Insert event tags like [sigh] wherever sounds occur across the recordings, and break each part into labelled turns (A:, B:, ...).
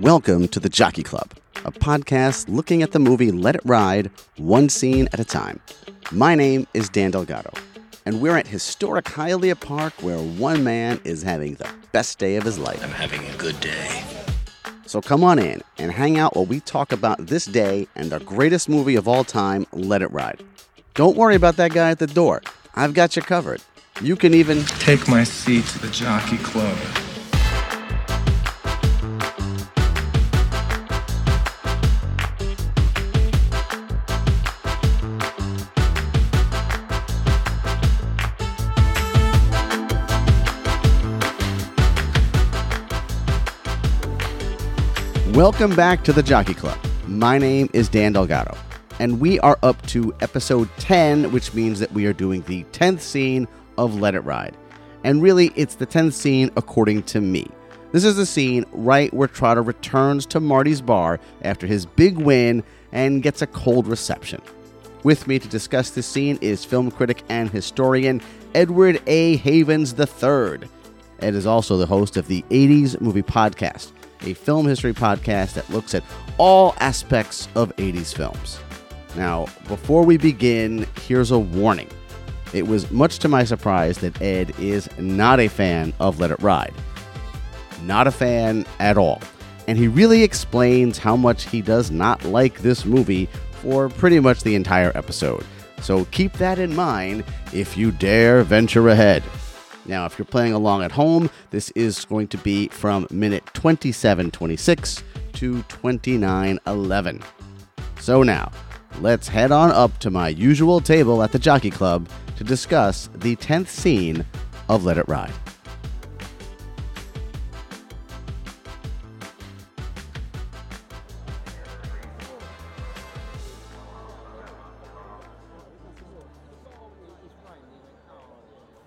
A: Welcome to the Jockey Club, a podcast looking at the movie Let It Ride, one scene at a time. My name is Dan Delgado, and we're at historic Hialeah Park where one man is having the best day of his life.
B: I'm having a good day.
A: So come on in and hang out while we talk about this day and the greatest movie of all time, Let It Ride. Don't worry about that guy at the door. I've got you covered. You can even
C: take my seat to the Jockey Club.
A: Welcome back to the Jockey Club. My name is Dan Delgado, and we are up to episode 10, which means that we are doing the 10th scene of Let It Ride. And really, it's the 10th scene according to me. This is the scene right where Trotter returns to Marty's bar after his big win and gets a cold reception. With me to discuss this scene is film critic and historian Edward A. Havens III. Ed is also the host of the 80s Movie Podcast a film history podcast that looks at all aspects of 80s films. Now, before we begin, here's a warning. It was much to my surprise that Ed is not a fan of Let It Ride. Not a fan at all. And he really explains how much he does not like this movie for pretty much the entire episode. So keep that in mind if you dare venture ahead. Now, if you're playing along at home, this is going to be from minute 2726 to 2911. So now, let's head on up to my usual table at the Jockey Club to discuss the 10th scene of Let It Ride.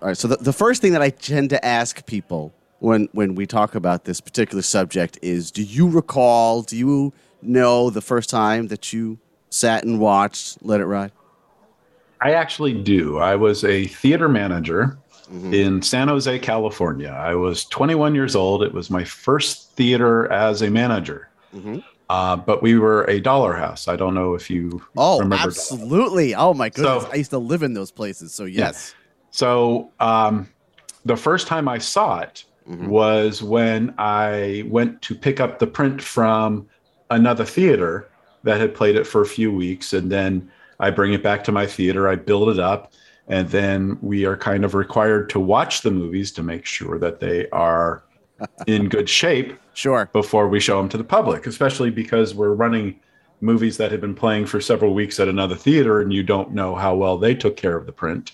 A: All right. So the, the first thing that I tend to ask people when when we talk about this particular subject is, do you recall? Do you know the first time that you sat and watched Let It Ride?
D: I actually do. I was a theater manager mm-hmm. in San Jose, California. I was 21 years old. It was my first theater as a manager. Mm-hmm. Uh, but we were a dollar house. I don't know if you
A: oh, remember. Absolutely. Oh my goodness. So, I used to live in those places. So yes.
D: Yeah. So um, the first time I saw it mm-hmm. was when I went to pick up the print from another theater that had played it for a few weeks. And then I bring it back to my theater, I build it up, and then we are kind of required to watch the movies to make sure that they are in good shape. [laughs]
A: Sure.
D: Before we show them to the public, especially because we're running movies that have been playing for several weeks at another theater and you don't know how well they took care of the print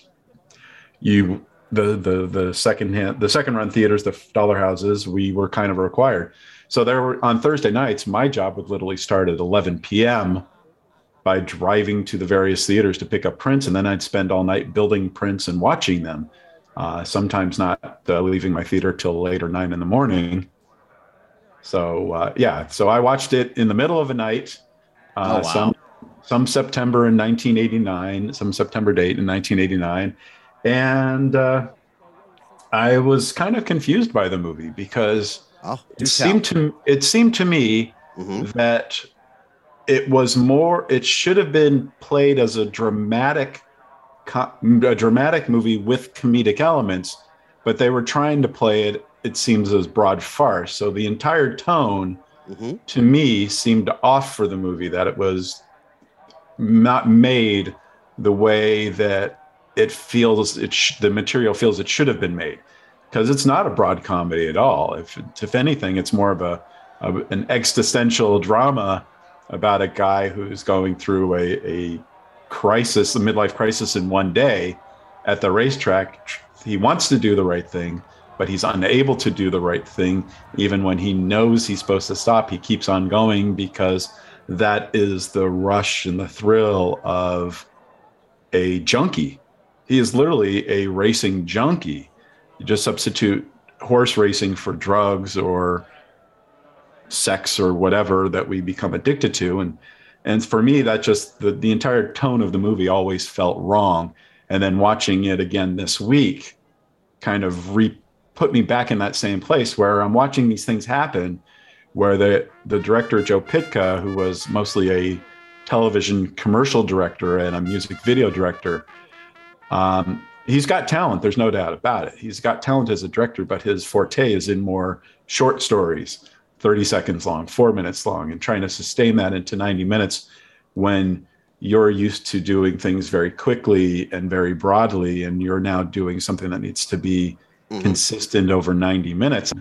D: you the the the second hand the second run theaters the dollar houses we were kind of required. So there were on thursday nights my job would literally start at 11 p.m by driving to the various theaters to pick up prints and then i'd spend all night building prints and watching them. Uh, sometimes not uh, leaving my theater till late or nine in the morning. So uh, yeah so i watched it in the middle of the night uh, oh, wow. some some september in 1989 some september date in 1989 and uh, I was kind of confused by the movie because oh, it seemed to it seemed to me mm-hmm. that it was more. It should have been played as a dramatic, a dramatic movie with comedic elements, but they were trying to play it. It seems as broad farce. So the entire tone, mm-hmm. to me, seemed off for the movie. That it was not made the way that it feels it sh- the material feels it should have been made because it's not a broad comedy at all. If if anything, it's more of a, a an existential drama about a guy who's going through a, a crisis, a midlife crisis in one day at the racetrack. He wants to do the right thing, but he's unable to do the right thing. Even when he knows he's supposed to stop, he keeps on going because that is the rush and the thrill of a junkie he is literally a racing junkie. You just substitute horse racing for drugs or sex or whatever that we become addicted to and and for me that just the, the entire tone of the movie always felt wrong and then watching it again this week kind of re put me back in that same place where i'm watching these things happen where the the director Joe Pytka, who was mostly a television commercial director and a music video director, um, he's got talent. There's no doubt about it. He's got talent as a director, but his forte is in more short stories, 30 seconds long, four minutes long, and trying to sustain that into 90 minutes when you're used to doing things very quickly and very broadly, and you're now doing something that needs to be mm-hmm. consistent over 90 minutes.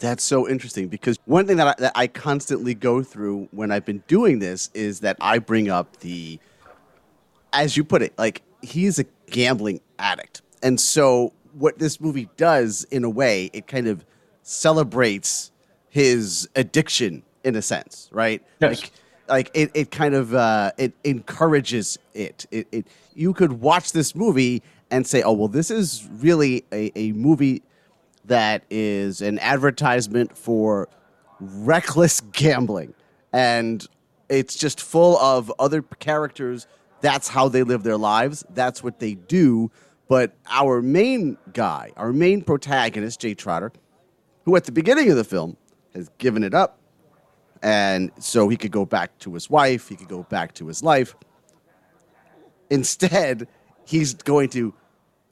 A: That's so interesting because one thing that I, that I constantly go through when I've been doing this is that I bring up the, as you put it, like he's a gambling addict. And so what this movie does in a way, it kind of celebrates his addiction in a sense, right?
D: Yes.
A: Like, like it, it kind of uh, it encourages it. It, it. You could watch this movie and say, oh well, this is really a, a movie that is an advertisement for reckless gambling. And it's just full of other characters. That's how they live their lives. That's what they do. But our main guy, our main protagonist, Jay Trotter, who at the beginning of the film has given it up. And so he could go back to his wife, he could go back to his life. Instead, he's going to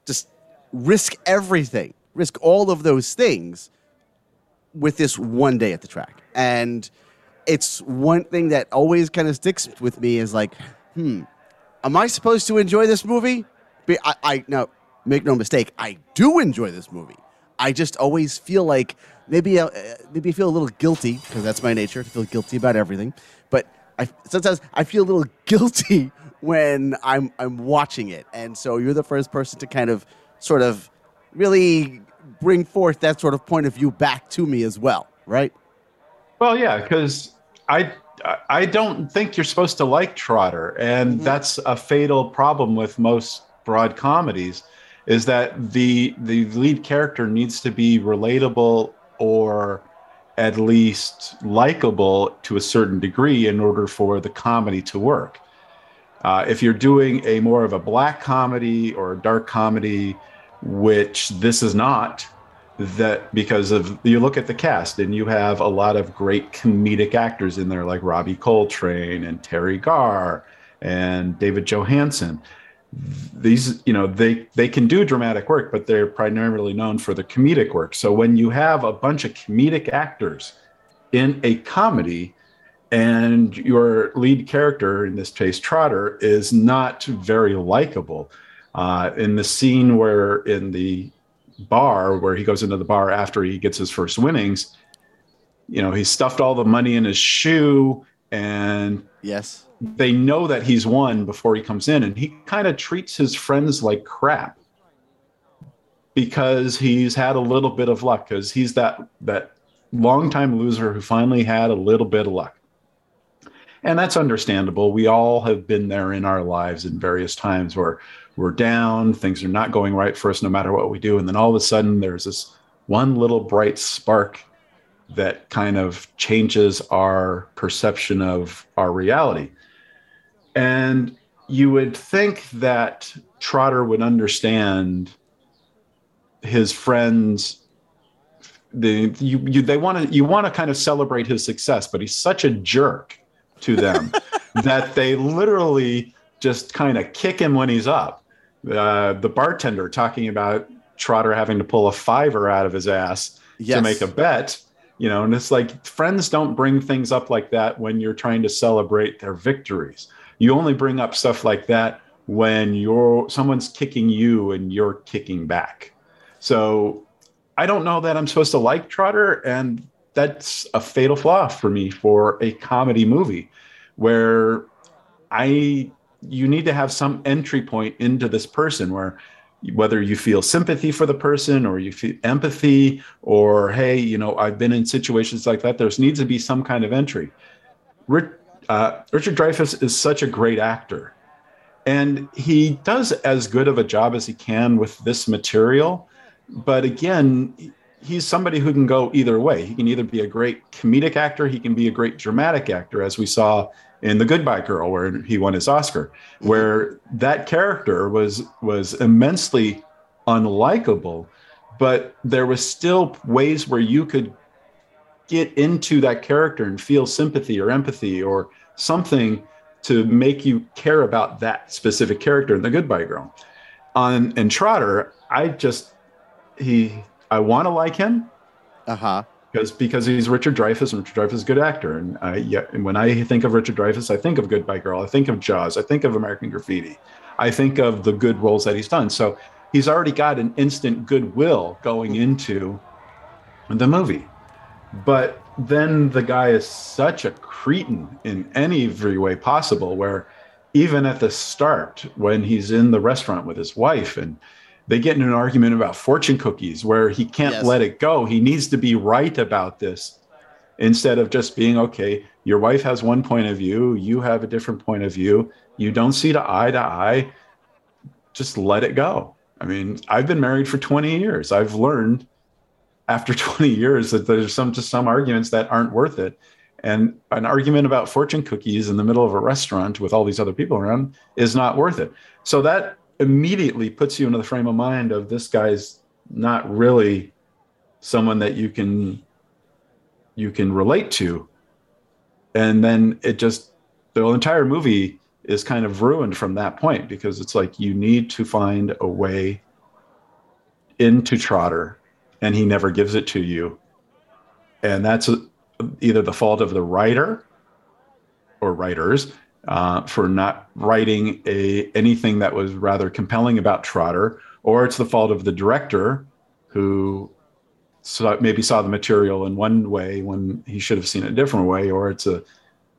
A: just risk everything risk all of those things with this one day at the track. And it's one thing that always kind of sticks with me is like, hmm, am I supposed to enjoy this movie? I, I now make no mistake, I do enjoy this movie. I just always feel like maybe uh, maybe I feel a little guilty because that's my nature to feel guilty about everything. But I sometimes I feel a little [laughs] guilty when I'm I'm watching it, and so you're the first person to kind of sort of really bring forth that sort of point of view back to me as well, right?
D: Well, yeah, because I I don't think you're supposed to like Trotter, and mm-hmm. that's a fatal problem with most broad comedies, is that the the lead character needs to be relatable or at least likable to a certain degree in order for the comedy to work. Uh, if you're doing a more of a black comedy or a dark comedy, which this is not that because of you look at the cast and you have a lot of great comedic actors in there like Robbie Coltrane and Teri Garr and David Johansen. These you know they they can do dramatic work but they're primarily known for the comedic work. So when you have a bunch of comedic actors in a comedy and your lead character in this case trotter is not very likable uh, in the scene where in the bar where he goes into the bar after he gets his first winnings, you know, he stuffed all the money in his shoe and
A: yes,
D: they know that he's won before he comes in and he kind of treats his friends like crap because he's had a little bit of luck because he's that that longtime loser who finally had a little bit of luck. And that's understandable. We all have been there in our lives in various times where we're down, things are not going right for us no matter what we do. And then all of a sudden, there's this one little bright spark that kind of changes our perception of our reality. And you would think that Trotter would understand his friends the you, you they want to you want to kind of celebrate his success but he's such a jerk to them [laughs] that they literally just kind of kick him when he's up uh, the bartender talking about Trotter having to pull a fiver out of his ass yes. to make a bet. You know, and it's like friends don't bring things up like that when you're trying to celebrate their victories. You only bring up stuff like that when you're someone's kicking you and you're kicking back. So I don't know that I'm supposed to like Trotter, and that's a fatal flaw for me for a comedy movie where I you need to have some entry point into this person where whether you feel sympathy for the person or you feel empathy or hey you know i've been in situations like that. There needs to be some kind of entry. Uh, richard dreyfuss is such a great actor. And he does as good of a job as he can with this material. But again he's somebody who can go either way. He can either be a great comedic actor he can be a great dramatic actor as we saw in The Goodbye Girl, where he won his Oscar, where that character was was immensely unlikable, but there was still ways where you could get into that character and feel sympathy or empathy or something to make you care about that specific character in the Goodbye Girl. On in Trotter, I just he I want to like him
A: Uh huh.
D: Because because he's Richard Dreyfuss and Richard Dreyfuss is a good actor. And I yeah, and when I think of Richard Dreyfuss, I think of Goodbye Girl, I think of Jaws, I think of American Graffiti, I think of the good roles that he's done. So he's already got an instant goodwill going into the movie. But then the guy is such a cretin in any every way possible, where even at the start, when he's in the restaurant with his wife and they get in an argument about fortune cookies where he can't
A: Yes.
D: let it go. He needs to be right about this instead of just being okay. Your wife has one point of view, you have a different point of view. You don't see to eye to eye. Just let it go. I mean, I've been married for 20 years. I've learned after [laughs] 20 years that there's some just some arguments that aren't worth it. And an argument about fortune cookies in the middle of a restaurant with all these other people around is not worth it. So that immediately puts you into the frame of mind of this guy's not really someone that you can you can relate to. And then it just the entire movie is kind of ruined from that point because it's like you need to find a way into Trotter and he never gives it to you. And that's either the fault of the writer or writers uh, for not writing a anything that was rather compelling about Trotter, or it's the fault of the director who saw, maybe saw the material in one way when he should have seen it a different way, or it's a,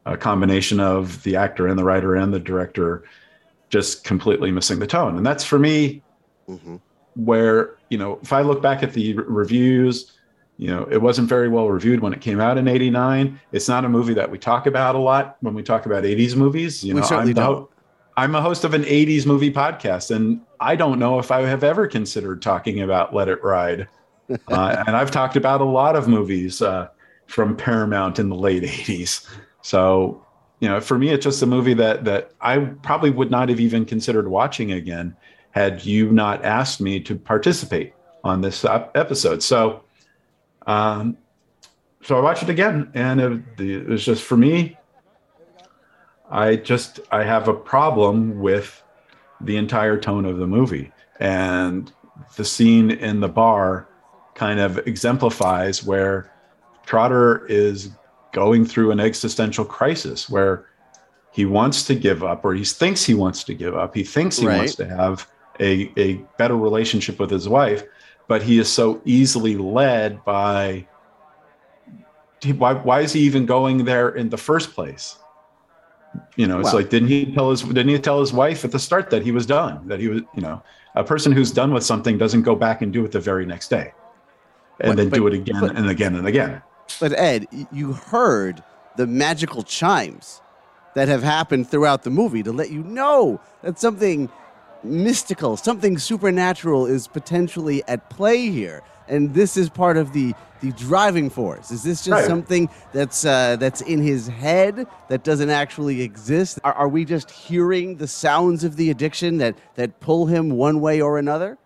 D: a combination of the actor and the writer and the director just completely missing the tone. And that's for me
A: hmm
D: where you know if i look back at the re- reviews you know it wasn't very well reviewed when it came out in 89 it's not a movie that we talk about a lot when we talk about 80s movies you know I'm, the, I'm a host of an 80s movie podcast and i don't know if i have ever considered talking about let it ride. [laughs] Uh, and i've talked about a lot of movies uh, from paramount in the late 80s so you know for me it's just a movie that that i probably would not have even considered watching again had you not asked me to participate on this episode. So, um, so I watched it again, and it, it was just for me. I just I have a problem with the entire tone of the movie, and the scene in the bar kind of exemplifies where Trotter is going through an existential crisis where he wants to give up or he thinks he wants to give up he thinks he
A: Right.
D: wants to have a, a better relationship with his wife but he is so easily led by why, why is he even going there in the first place? You know it's like didn't he tell his didn't he tell his wife at the start that he was done that he was you know a person who's done with something doesn't go back and do it the very next day and
A: But-
D: then
A: but-
D: do it again
A: but-
D: and again and again.
A: But Ed, you heard the magical chimes that have happened throughout the movie to let you know that something mystical, something supernatural is potentially at play here. And this is part of the the driving force. Is this just
D: Right.
A: something that's uh, that's in his head that doesn't actually exist? Are, are we just hearing the sounds of the addiction that that pull him one way or another?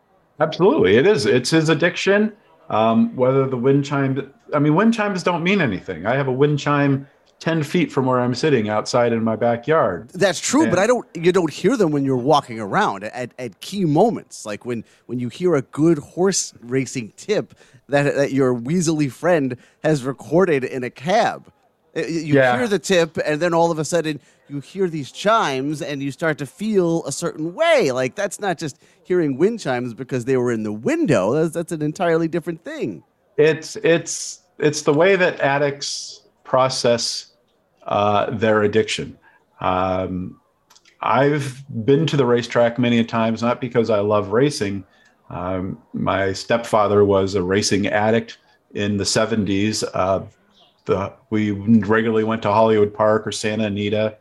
D: Absolutely, it is. It's his addiction. Um, whether the wind chime, I mean, wind chimes don't mean anything. I have a wind chime ten feet from where I'm sitting outside in my backyard.
A: That's true, but I don't. You don't hear them when you're walking around at, at key moments, like when when you hear a good horse racing tip that that your weaselly friend has recorded in a cab. You
D: Yeah.
A: hear the tip, and then all of a sudden you hear these chimes, and you start to feel a certain way. Like that's not just hearing wind chimes because they were in the window. That's, that's an entirely different thing.
D: It's it's it's the way that addicts process uh, their addiction. Um, I've been to the racetrack many times, not because I love racing. Um, my stepfather was a racing addict in the 70s. Uh, the, we regularly went to Hollywood Park or Santa Anita,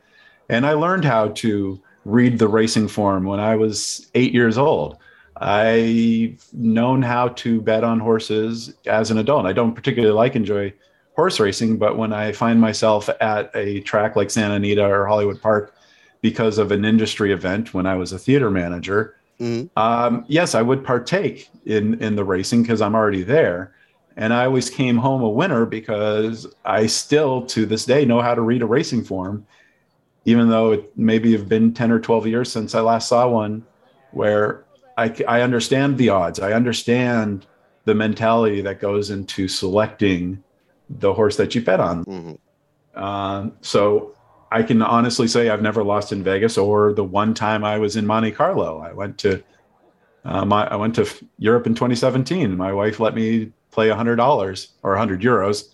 D: and I learned how to read the racing form when I was eight years old. I've known how to bet on horses as an adult. I don't particularly like enjoy horse racing, but when I find myself at a track like Santa Anita or Hollywood Park because of an industry event when I was a theater manager,
A: Mhm.
D: um, yes, I would partake in in the racing because I'm already there. And I always came home a winner because I still, to this day, know how to read a racing form, even though it maybe have been 10 or 12 years since I last saw one, where I, I understand the odds. I understand the mentality that goes into selecting the horse that you bet on.
A: Mhm.
D: Um, so I can honestly say I've never lost in Vegas or the one time I was in Monte Carlo. I went to uh, my, I went to Europe in 2017. My wife let me play $100 or 100 euros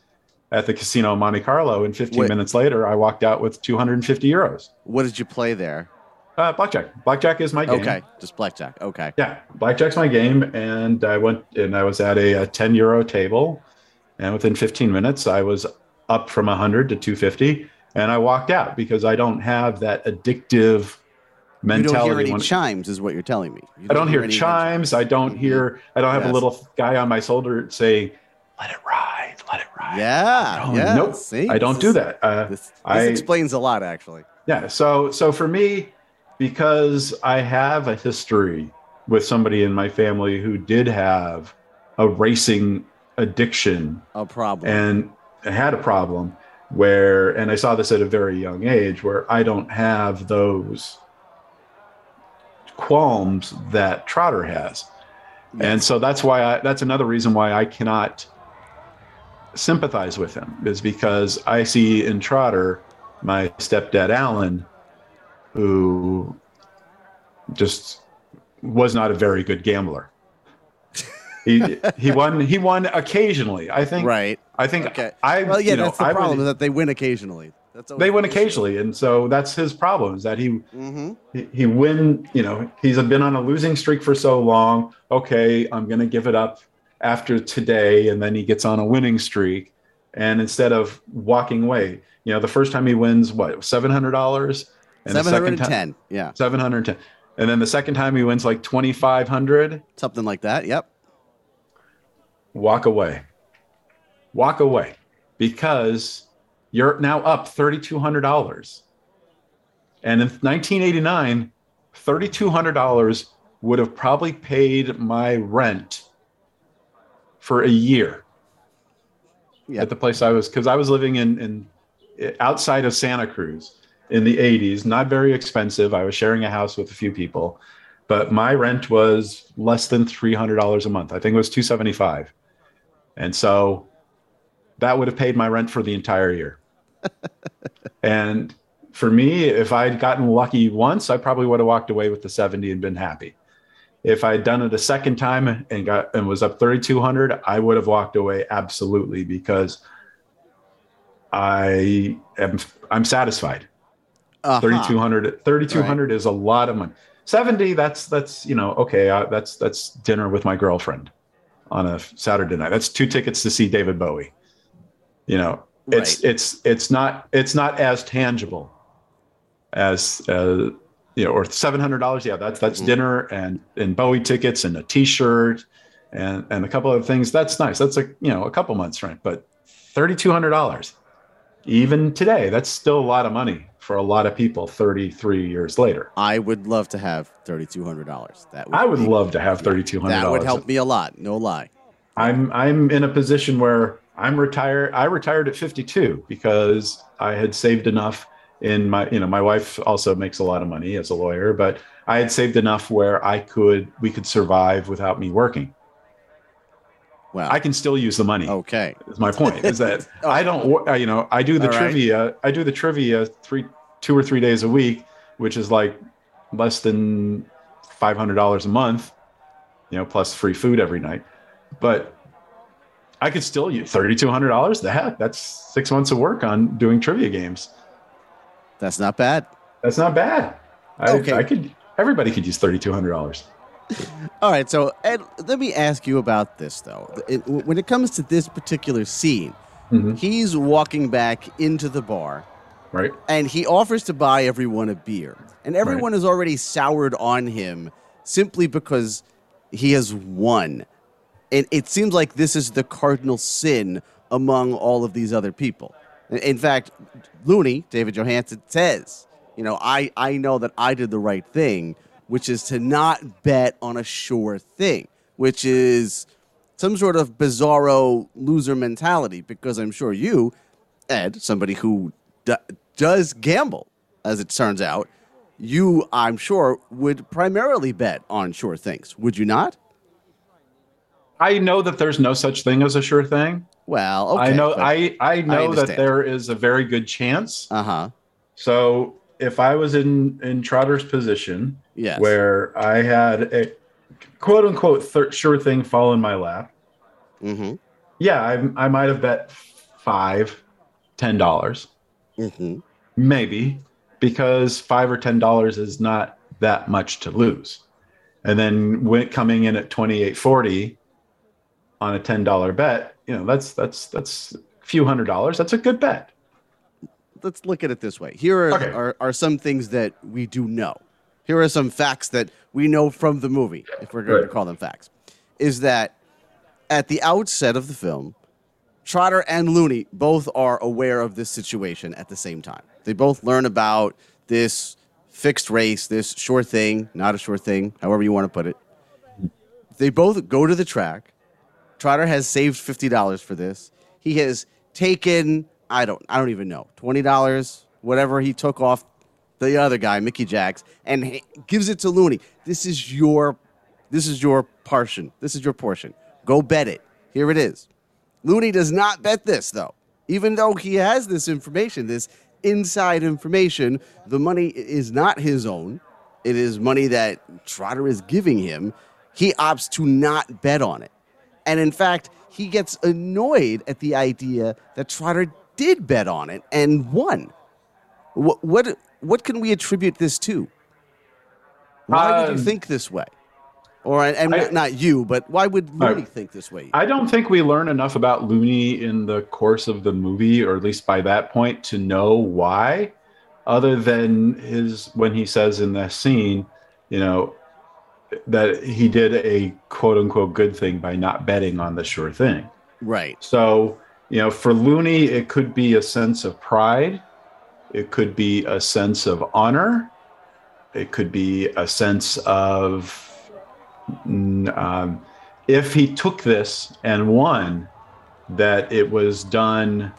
D: at the casino in Monte Carlo. And 15
A: Wait.
D: minutes later, I walked out with 250 euros.
A: What did you play there?
D: Uh, blackjack. Blackjack is my game.
A: Okay, just blackjack. Okay.
D: Yeah, blackjack's my game, and I went and I was at a, a 10 euro table, and within 15 minutes, I was up from 100 to 250, and I walked out because I don't have that addictive
A: You
D: mentality.
A: don't hear any
D: when-
A: chimes, is what you're telling me. You
D: I don't hear
A: any-
D: chimes. I don't hear. I don't have
A: Yes.
D: a little guy on my shoulder saying, "Let it ride, let it ride."
A: Yeah,
D: Oh,
A: yeah.
D: nope.
A: See,
D: I don't do that. Uh,
A: This, this
D: I-
A: explains a lot, actually.
D: yeah so so for me because i have a history with somebody in my family who did have a racing addiction
A: A problem.
D: and I had a problem where and i saw this at a very young age where i don't have those qualms that trotter has. And so that's why I, that's another reason why i cannot sympathize with him is because i see in trotter my stepdad alan who just was not a very good gambler he he won he won occasionally i think
A: right.
D: i think
A: Okay.
D: i
A: Well, yeah,
D: you know,
A: that's the
D: I
A: problem that they win occasionally. That's
D: they win occasionally and so that's his problem is that he
A: Mm-hmm.
D: he, he win you know he's been on a losing streak for so long okay i'm going to give it up after today and then he gets on a winning streak and instead of walking away you know the first time he wins what $700 and the
A: Seven hundred
D: second
A: and
D: time.
A: Yeah,
D: 710 and then the second time he wins like 2500
A: something like that. Yep.
D: Walk away. Walk away. Because you're now up $3200 and in 1989 $3200 would have probably paid my rent for a year
A: Yeah.
D: at the place i was because i was living in, in outside of santa cruz in the 80s not very expensive. I was sharing a house with a few people. But my rent was less than $300 a month. I think it was 275 and so that would have paid my rent for the entire year. [laughs] and for me, if I'd gotten lucky once, I probably would have walked away with the 70 and been happy. If I'd done it a second time and got and was up 3200, I would have walked away absolutely because I am I'm satisfied.
A: Uh-huh.
D: 3200 3200 is a lot of money 70 that's that's you know okay uh, that's that's dinner with my girlfriend on a saturday night. That's two tickets to see david bowie. You know it's it's it's not it's not as tangible as uh you know or $700 yeah that's that's
A: Mhm.
D: dinner and and bowie tickets and a t-shirt and and a couple of things. That's nice. That's a you know a couple months rent but $3200 even today that's still a lot of money for a lot of people 33 years later
A: I would love to have thirty two hundred dollars. That would
D: i would
A: be-
D: love to have $3200
A: That would help me a lot. No lie.
D: i'm i'm in a position where i'm retired i retired at 52 because i had saved enough in my you know my wife also makes a lot of money as a lawyer but i had saved enough where i could we could survive without me working
A: Wow.
D: i can still use the money
A: okay.
D: is my point is that [laughs] i don't uh, you know i do the
A: All right.
D: trivia i do the trivia three two or three days a week which is like less than $500 a month you know plus free food every night but i could still use $3200 the heck that's six months of work on doing trivia games
A: That's not bad.
D: that's not bad I,
A: Okay.
D: I could everybody could use $3200 [laughs]
A: All right, so Ed, let me ask you about this though. It, when it comes to this particular scene,
D: Mhm.
A: he's walking back into the bar
D: right
A: and he offers to buy everyone a beer. And everyone is already soured on him simply because he has won. And it seems like this is the cardinal sin among all of these other people. In- In fact, Looney, David Johansen, says, you know, I, I know that I did the right thing, which is to not bet on a sure thing, which is some sort of bizarro loser mentality because I'm sure you, Ed, somebody who d- does gamble, as it turns out, you, I'm sure, would primarily bet on sure things. Would you not?
D: I know that there's no such thing as a sure thing.
A: Well, okay,
D: I know I I know that there is a very good chance.
A: Uh-huh.
D: So if I was in in Trotter's position,
A: Yes.
D: where I had a quote unquote thir- sure thing fall in my lap,
A: Mm-hmm.
D: yeah, I I might have bet five, ten dollars,
A: Mm-hmm.
D: maybe, because five or ten dollars is not that much to lose. And then when coming in at twenty eight forty on a ten dollar bet, you know that's that's that's a few hundred dollars. That's a good bet.
A: let's look at it this way. Here are,
D: Okay.
A: are, are some things that we do know. Here are some facts that we know from the movie, if we're going to call them facts. Is that at the outset of the film, Trotter and Looney both are aware of this situation at the same time. They both learn about this fixed race, this sure thing, not a sure thing, however you want to put it. They both go to the track. Trotter has saved fifty dollars for this. He has taken I don't I don't even know twenty dollars whatever he took off the other guy Mickey Jacks and gives it to Looney. This is your this is your portion. This is your portion. Go bet it. Here it is. Looney does not bet this though. Even though he has this information, this inside information, the money is not his own. It is money that Trotter is giving him. He opts to not bet on it. And in fact, he gets annoyed at the idea that Trotter did bet on it and won. What what, what can we attribute this to? Why would you
D: Um,
A: think this way? Or and
D: I-
A: not you, but why would
D: I-
A: Looney think this way?
D: I don't think we learn enough about Looney in the course of the movie, or at least by that point, to know why, other than his when he says in that scene, you know, that he did a quote unquote good thing by not betting on the sure thing.
A: right.
D: So, you know, for Looney, it could be a sense of pride, it could be a sense of honor, it could be a sense of um, if he took this and won, that it was done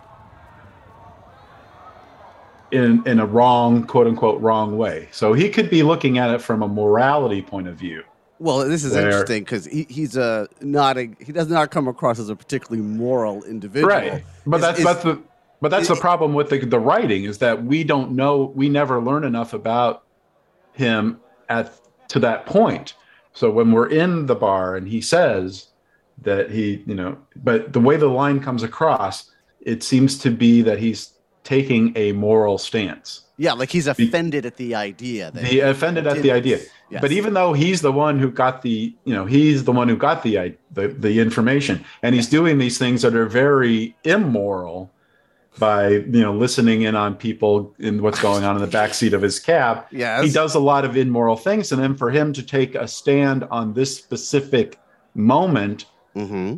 D: in in a wrong quote unquote wrong way. So he could be looking at it from a morality point of view.
A: Well, this is
D: Where-
A: interesting because he, he's a not a he does not come across as a particularly moral individual.
D: right but
A: Is-
D: that's
A: is-
D: that's the but that's the problem with the, the writing is that we don't know we never learn enough about him at to that point so when we're in the bar and he says that he you know but the way the line comes across it seems to be that he's taking a moral stance
A: yeah, like he's offended at the idea that
D: he offended at the idea.
A: Yes.
D: but even though he's the one who got the you know he's the one who got the the, the information and he's doing these things that are very immoral by you know listening in on people in what's going on in the backseat of his cab
A: Yes.
D: he does a lot of immoral things and then for him to take a stand on this specific moment
A: hmm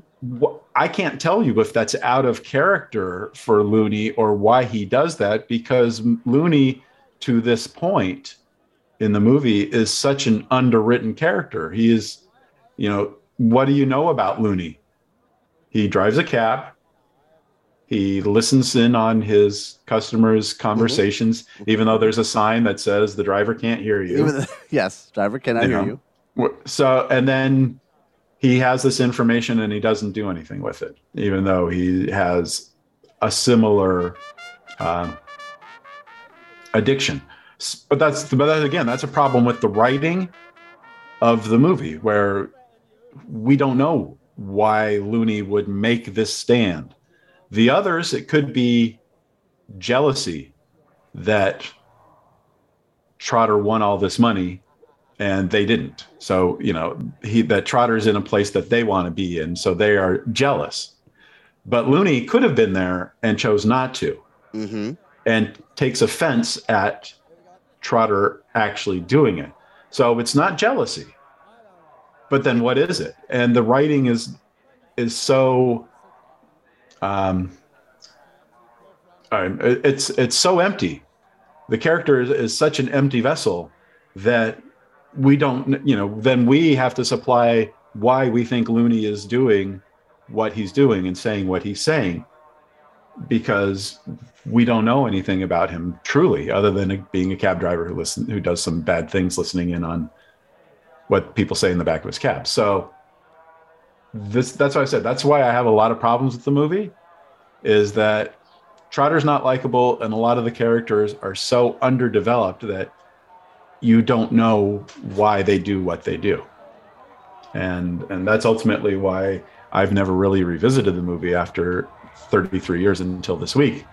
D: I can't tell you if that's out of character for Looney or why he does that because Looney, to this point in the movie, is such an underwritten character. He is, you know, what do you know about Looney? He drives a cab. He listens in on his customers' conversations, even though there's a sign that says the driver can't hear you.
A: Even- [laughs] yes, driver, can I
D: You
A: hear
D: know.
A: you?
D: So, and then he has this information and he doesn't do anything with it, even though he has a similar uh, addiction. But that's, but that, again, that's a problem with the writing of the movie where we don't know why Looney would make this stand. The others, it could be jealousy that Trotter won all this money and they didn't. So, you know, he that Trotter's in a place that they want to be in, so they are jealous. But Looney could have been there and chose not to
A: hmm
D: and takes offense at Trotter actually doing it. So it's not jealousy. But then what is it? And the writing is is so um it's it's so empty. The character is, is such an empty vessel that we don't you know then we have to supply why we think Looney is doing what he's doing and saying what he's saying because we don't know anything about him truly other than being a cab driver who listen who does some bad things listening in on what people say in the back of his cab so this that's why i said that's why i have a lot of problems with the movie is that trotter's not likable and a lot of the characters are so underdeveloped that you don't know why they do what they do and and that's ultimately why i've never really revisited the movie after 33 years until this week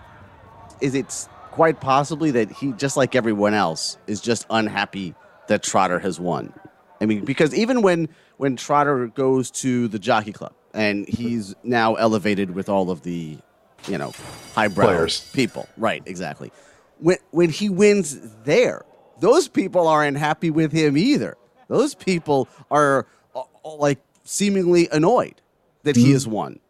A: Is it quite possibly that he, just like everyone else, is just unhappy that Trotter has won? I mean, because even when when Trotter goes to the Jockey Club and he's now elevated with all of the, you know, highbrow
D: Players.
A: people, right? Exactly. When when he wins there, those people aren't happy with him either. Those people are uh, uh, like seemingly annoyed that he has won.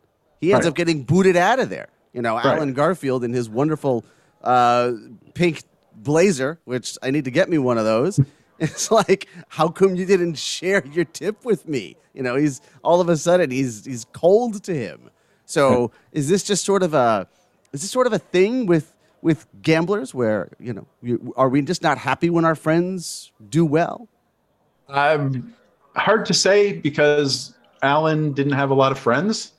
A: He ends
D: Right.
A: up getting booted out of there. You know, Allen Garfield in his wonderful uh, pink blazer, which I need to get me one of those. [laughs] It's like, how come you didn't share your tip with me? You know, he's all of a sudden he's he's cold to him. So [laughs] is this just sort of a is this sort of a thing with with gamblers where you know you, are we just not happy when our friends do well?
D: Um, hard to say because Alan didn't have a lot of friends.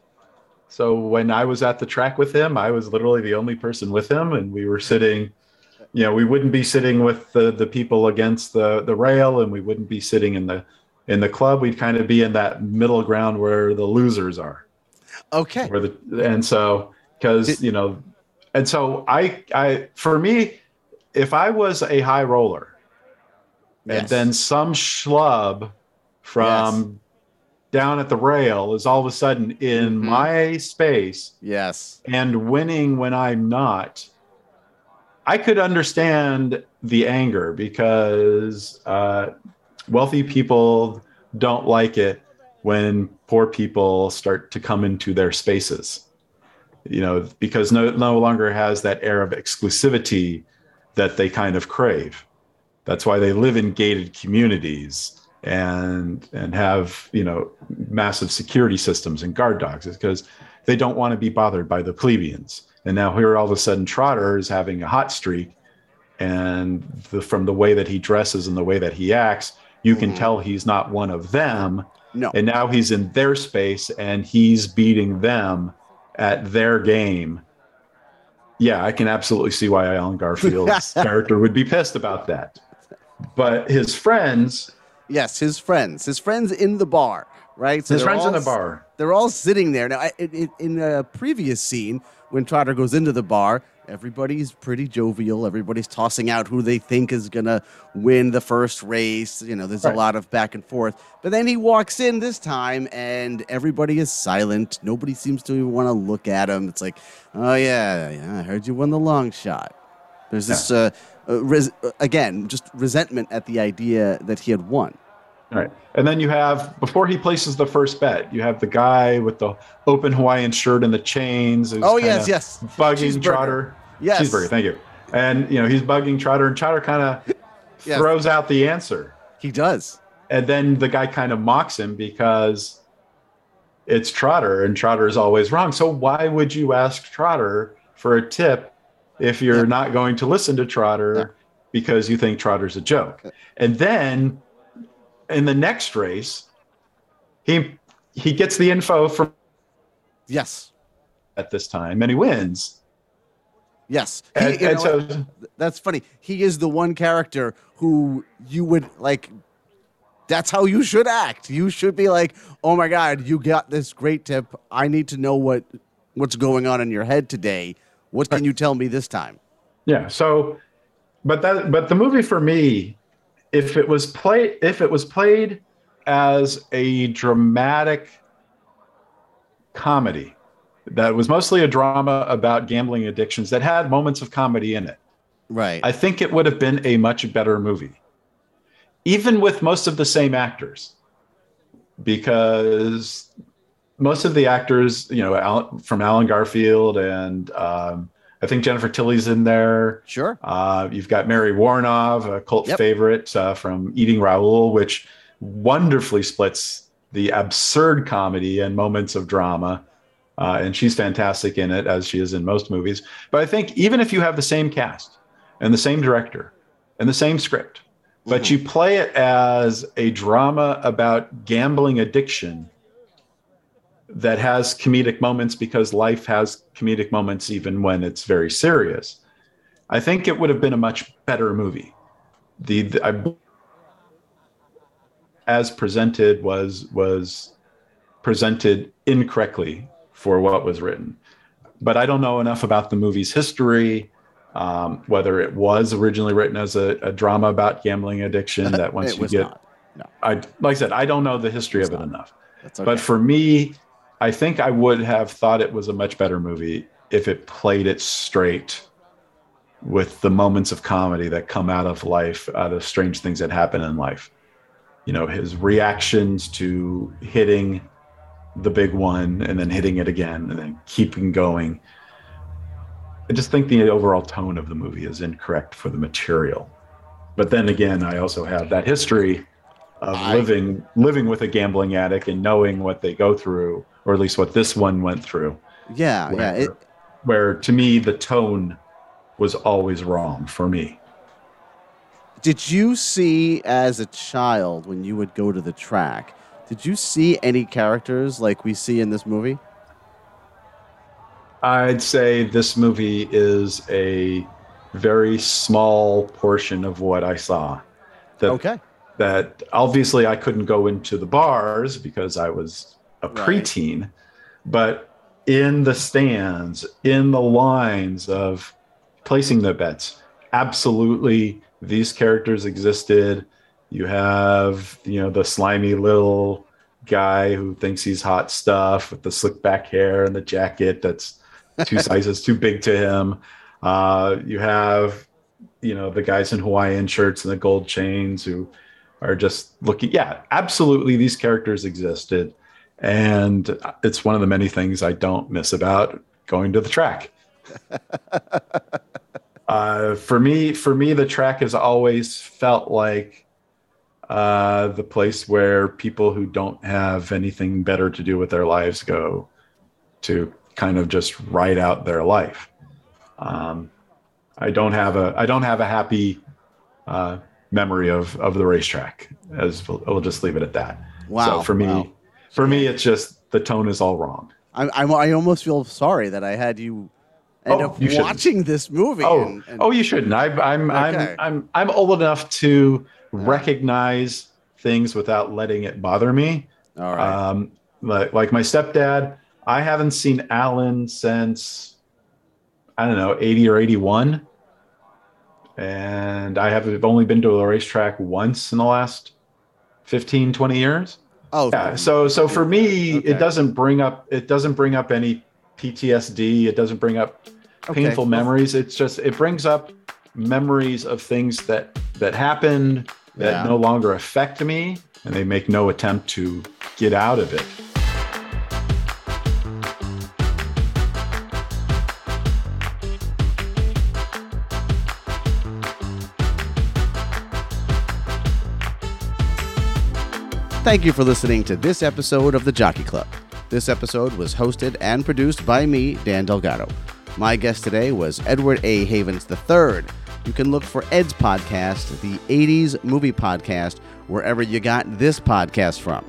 D: So when I was at the track with him, I was literally the only person with him, and we were sitting. You know, we wouldn't be sitting with the the people against the the rail, and we wouldn't be sitting in the in the club. We'd kind of be in that middle ground where the losers are.
A: Okay.
D: where the and so because you know and so i i for me if i was a high roller and then some schlub from down at the rail is all of a sudden in
A: Mhm.
D: my space
A: Yes.
D: and winning when i'm not i could understand the anger because uh, wealthy people don't like it when poor people start to come into their spaces you know because no no longer has that air of exclusivity that they kind of crave. That's why they live in gated communities and and have you know massive security systems and guard dogs is because they don't want to be bothered by the plebeians and now here all of a sudden trotter is having a hot streak and the, from the way that he dresses and the way that he acts you can
A: Mhm.
D: tell he's not one of them
A: No.
D: and now he's in their space and he's beating them at their game. Yeah, I can absolutely see why Allen Garfield's [laughs] character would be pissed about that. But his friends,
A: Yes, his friends, his friends in the bar, right? So
D: his friends in the bar,
A: They're all sitting there now. I, it, it, in a previous scene, when Trotter goes into the bar, everybody's pretty jovial. Everybody's tossing out who they think is gonna win the first race. You know, there's a lot of back and forth. But then he walks in this time, and everybody is silent. Nobody seems to even want to look at him. It's like, oh yeah, yeah, I heard you won the long shot. There's this uh, uh, res- uh, again, just resentment at the idea that he had won.
D: All right. And then you have before he places the first bet, you have the guy with the open Hawaiian shirt and the chains.
A: Oh yes, yes,
D: bugging. Trotter.
A: Yes.
D: cheeseburger. Thank you. And you know he's bugging Trotter, and Trotter kind of
A: Yes.
D: throws out the answer.
A: He does.
D: and then the guy kind of mocks him because it's Trotter and Trotter is always wrong. So why would you ask Trotter for a tip if you're
A: Yeah.
D: not going to listen to Trotter
A: Yeah.
D: because you think Trotter's a joke? And then in the next race, he he gets the info from
A: Yes.
D: at this time and he wins.
A: Yes. He-
D: And, and
A: know,
D: so
A: that's funny. He is the one character who you would like. That's how you should act. You should be like, "Oh my God, you got this great tip. I need to know what what's going on in your head today. What can you tell me this time?"
D: Yeah. So, but that, but the movie for me, if it was played, if it was played as a dramatic comedy that was mostly a drama about gambling addictions that had moments of comedy in it,
A: Right.
D: I think it would have been a much better movie, even with most of the same actors, because most of the actors, you know, Al, from Allen Garfield and um, I think Jennifer Tilly's in there.
A: sure.
D: Uh, you've got Mary Woronov, a cult
A: Yep.
D: favorite uh, from Eating Raoul, which wonderfully splits the absurd comedy and moments of drama uh, and she's fantastic in it as she is in most movies. But I think even if you have the same cast and the same director and the same script, but you play it as a drama about gambling addiction that has comedic moments because life has comedic moments even when it's very serious. I think it would have been a much better movie. The, the I, as presented was was presented incorrectly for what was written. But I don't know enough about the movie's history, um, whether it was originally written as a, a drama about gambling addiction. That once you get.
A: No.
D: I like I said, I don't know the history of it
A: not.
D: enough.
A: Okay.
D: But for me, I think I would have thought it was a much better movie if it played it straight with the moments of comedy that come out of life, out of strange things that happen in life. You know, his reactions to hitting the big one and then hitting it again and then keeping going. I just think the overall tone of the movie is incorrect for the material. But then again, I also have that history of
A: I-
D: living living with a gambling addict and knowing what they go through, or at least what this one went through.
A: yeah, yeah.
D: Where,
A: It,
D: where to me the tone was always wrong for me.
A: Did you see as a child when you would go to the track? Did you see any characters like we see in this movie?
D: I'd say this movie is a very small portion of what I saw. That,
A: Okay.
D: That obviously I couldn't go into the bars because I was a
A: Right.
D: preteen, but in the stands, in the lines of placing the bets, absolutely these characters existed. You have, you know, the slimy little guy who thinks he's hot stuff with the slick back hair and the jacket that's two [laughs] sizes too big to him. Uh, you have, you know, the guys in Hawaiian shirts and the gold chains who are just looking. Yeah, absolutely, these characters existed, and it's one of the many things I don't miss about going to the track. [laughs] uh, for me, for me, the track has always felt like uh, the place where people who don't have anything better to do with their lives go to kind of just write out their life. Um, I don't have a I don't have a happy uh, memory of of the racetrack. As we'll, we'll just leave it at that.
A: Wow,
D: So for me,
A: wow.
D: For me, it's just the tone is all wrong.
A: I, I, I almost feel sorry that I had you end
D: Oh,
A: up
D: you shouldn't.
A: watching this movie.
D: Oh,
A: and- and-
D: oh, you shouldn't. I, I'm
A: Okay.
D: I'm I'm I'm old enough to recognize things without letting it bother me.
A: all right.
D: Um, like, like my stepdad, I haven't seen Alan since I don't know, 80 or 81. And I have only been to a racetrack once in the last 15, 20 years.
A: Oh,
D: Yeah. So so for me,
A: Okay.
D: it doesn't bring up it doesn't bring up any PTSD. It doesn't bring up
A: Okay.
D: painful memories. It's just it brings up memories of things that that happened that
A: Yeah.
D: no longer affect me, and they make no attempt to get out of it.
A: Thank you for listening to this episode of the Jockey Club. This episode was hosted and produced by me, Dan Delgado. My guest today was Edward A. Havens III. You can look for Ed's podcast, the 80s movie podcast, wherever you got this podcast from.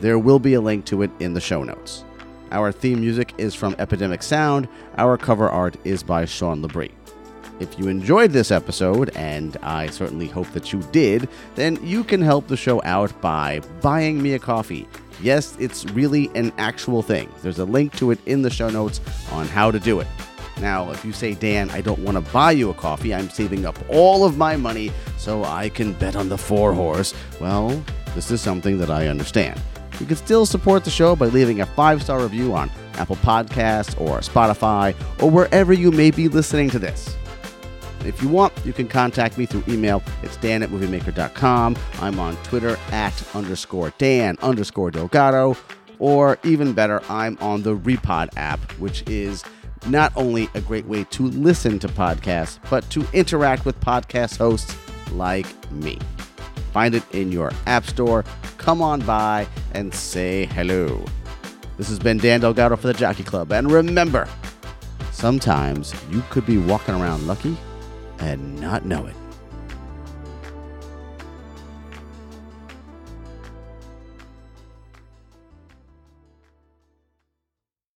A: There will be a link to it in the show notes. Our theme music is from Epidemic Sound. Our cover art is by Sean Labrie. If you enjoyed this episode, and I certainly hope that you did, then you can help the show out by buying me a coffee. Yes, it's really an actual thing. There's a link to it in the show notes on how to do it. Now, if you say, Dan, I don't want to buy you a coffee, I'm saving up all of my money so I can bet on the four horse, well, this is something that I understand. You can still support the show by leaving a five star review on Apple Podcasts or Spotify or wherever you may be listening to this. If you want, you can contact me through email. It's dan at moviemaker.com. I'm on Twitter at underscore Dan underscore Delgado. Or even better, I'm on the Repod app, which is not only a great way to listen to podcasts, but to interact with podcast hosts like me. Find it in your app store. Come on by and say hello. This has been Dan Delgado for the Jockey Club. And remember, sometimes you could be walking around lucky and not know it.